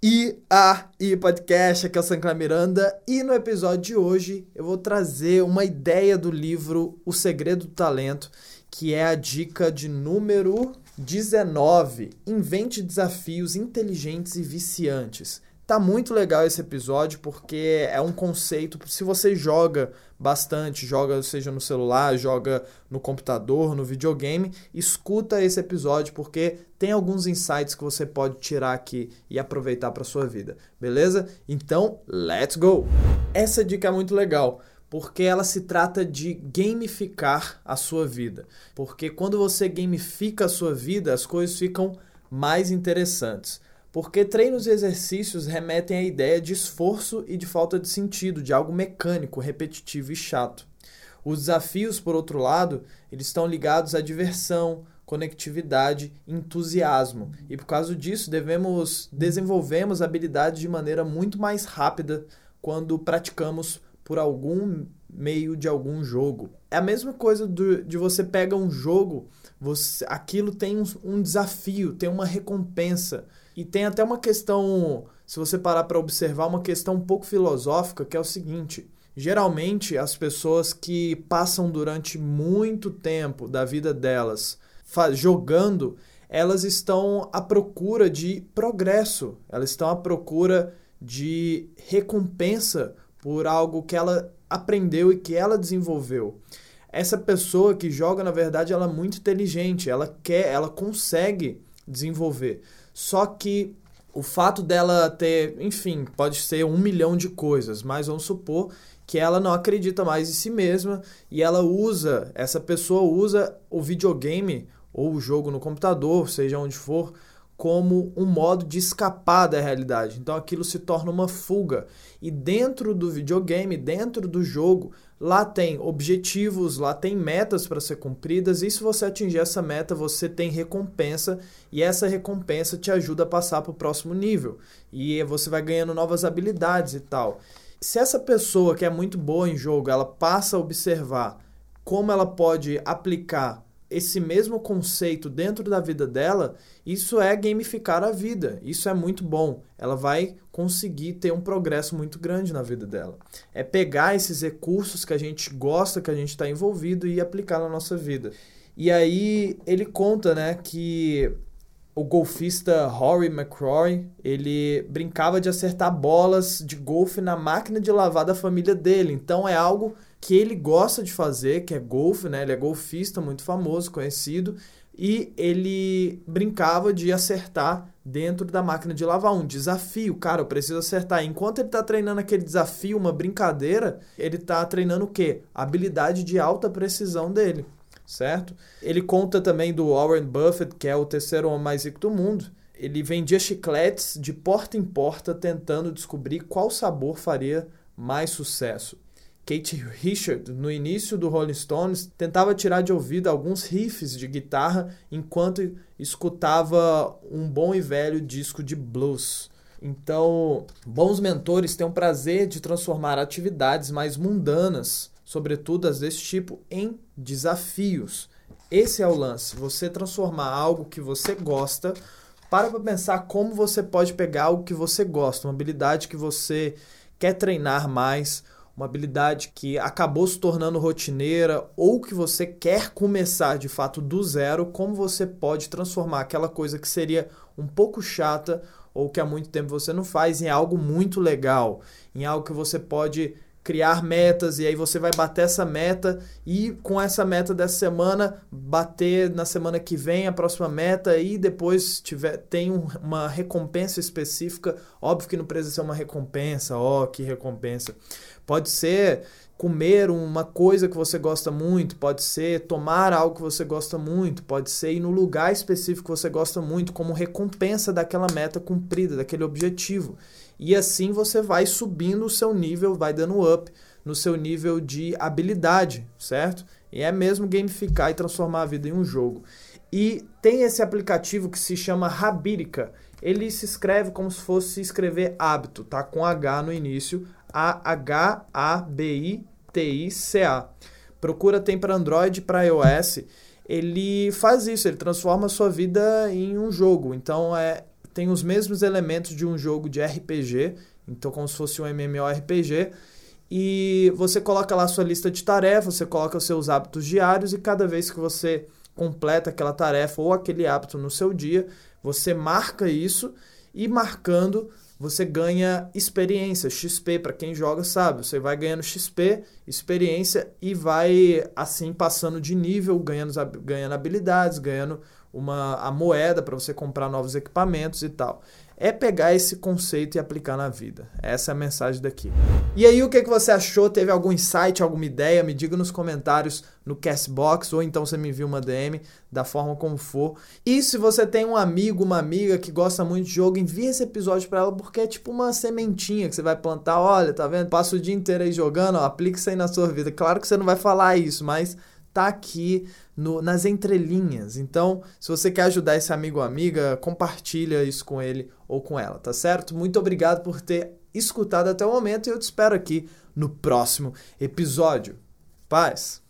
E aí, podcast, aqui é o Sancler Miranda e no episódio de hoje eu vou trazer uma ideia do livro O Segredo do Talento, que é a dica de número 19, Invente desafios inteligentes e viciantes. Tá muito legal esse episódio porque é um conceito. Se você joga bastante, joga seja no celular, joga no computador, no videogame, escuta esse episódio porque tem alguns insights que você pode tirar aqui e aproveitar para sua vida, beleza? Então, let's go. Essa dica é muito legal porque ela se trata de gamificar a sua vida. Porque quando você gamifica a sua vida, as coisas ficam mais interessantes. Porque treinos e exercícios remetem à ideia de esforço e de falta de sentido, de algo mecânico, repetitivo e chato. Os desafios, por outro lado, eles estão ligados à diversão, conectividade, entusiasmo. E por causa disso, devemos desenvolvemos habilidades de maneira muito mais rápida quando praticamos por algum meio de algum jogo. É a mesma coisa do, de você pega um jogo, você, aquilo tem um, um desafio, tem uma recompensa. E tem até uma questão, se você parar para observar, uma questão um pouco filosófica, que é o seguinte: geralmente as pessoas que passam durante muito tempo da vida delas jogando, elas estão à procura de progresso, elas estão à procura de recompensa por algo que ela aprendeu e que ela desenvolveu. Essa pessoa que joga, na verdade, ela é muito inteligente, ela quer, ela consegue desenvolver. Só que o fato dela ter, enfim, pode ser um milhão de coisas, mas vamos supor que ela não acredita mais em si mesma e ela usa, essa pessoa usa o videogame ou o jogo no computador, seja onde for, como um modo de escapar da realidade. Então aquilo se torna uma fuga. E dentro do videogame, dentro do jogo, Lá tem objetivos, lá tem metas para ser cumpridas, e se você atingir essa meta, você tem recompensa, e essa recompensa te ajuda a passar para o próximo nível. E você vai ganhando novas habilidades e tal. Se essa pessoa que é muito boa em jogo, ela passa a observar como ela pode aplicar esse mesmo conceito dentro da vida dela, isso é gamificar a vida. Isso é muito bom. Ela vai conseguir ter um progresso muito grande na vida dela. É pegar esses recursos que a gente gosta, que a gente está envolvido e aplicar na nossa vida. E aí ele conta, né, que o golfista Rory McCrory, ele brincava de acertar bolas de golfe na máquina de lavar da família dele. Então é algo que ele gosta de fazer, que é golfe, né? Ele é golfista muito famoso, conhecido, e ele brincava de acertar dentro da máquina de lavar um desafio, cara, eu preciso acertar. Enquanto ele está treinando aquele desafio, uma brincadeira, ele está treinando o quê? A habilidade de alta precisão dele, certo? Ele conta também do Warren Buffett, que é o terceiro homem mais rico do mundo. Ele vendia chicletes de porta em porta tentando descobrir qual sabor faria mais sucesso. Kate Richard, no início do Rolling Stones, tentava tirar de ouvido alguns riffs de guitarra enquanto escutava um bom e velho disco de blues. Então, bons mentores têm o prazer de transformar atividades mais mundanas, sobretudo as desse tipo, em desafios. Esse é o lance, você transformar algo que você gosta para para pensar como você pode pegar algo que você gosta, uma habilidade que você quer treinar mais, uma habilidade que acabou se tornando rotineira ou que você quer começar de fato do zero, como você pode transformar aquela coisa que seria um pouco chata ou que há muito tempo você não faz em algo muito legal, em algo que você pode criar metas e aí você vai bater essa meta e com essa meta dessa semana bater na semana que vem a próxima meta e depois tiver tem um, uma recompensa específica. Óbvio que não precisa ser uma recompensa ó oh, que recompensa pode ser comer uma coisa que você gosta muito, pode ser tomar algo que você gosta muito, pode ser ir no lugar específico que você gosta muito, como recompensa daquela meta cumprida, daquele objetivo. E assim você vai subindo o seu nível, vai dando up no seu nível de habilidade, certo? E é mesmo gamificar e transformar a vida em um jogo. E tem esse aplicativo que se chama Rabirica. Ele se escreve como se fosse escrever hábito, tá? Com H no início, A-H-A-B-I-T-I-C-A. Procura, tem para Android e para iOS. Ele faz isso, ele transforma a sua vida em um jogo. Então é tem os mesmos elementos de um jogo de RPG, então como se fosse um MMORPG, e você coloca lá a sua lista de tarefas, você coloca os seus hábitos diários e cada vez que você completa aquela tarefa ou aquele hábito no seu dia, você marca isso e marcando você ganha experiência, XP, para quem joga sabe, você vai ganhando XP, experiência e vai assim passando de nível, ganhando, ganhando habilidades, ganhando uma, a moeda para você comprar novos equipamentos e tal é pegar esse conceito e aplicar na vida. Essa é a mensagem daqui. E aí, o que, que você achou? Teve algum insight, alguma ideia? Me diga nos comentários no Castbox ou então você me envia uma DM, da forma como for. E se você tem um amigo, uma amiga que gosta muito de jogo, envia esse episódio para ela porque é tipo uma sementinha que você vai plantar. Olha, tá vendo? Passa o dia inteiro aí jogando, ó, aplica isso aí na sua vida. Claro que você não vai falar isso, mas tá aqui no, nas entrelinhas. Então, se você quer ajudar esse amigo ou amiga, compartilha isso com ele ou com ela, tá certo? Muito obrigado por ter escutado até o momento e eu te espero aqui no próximo episódio. Paz!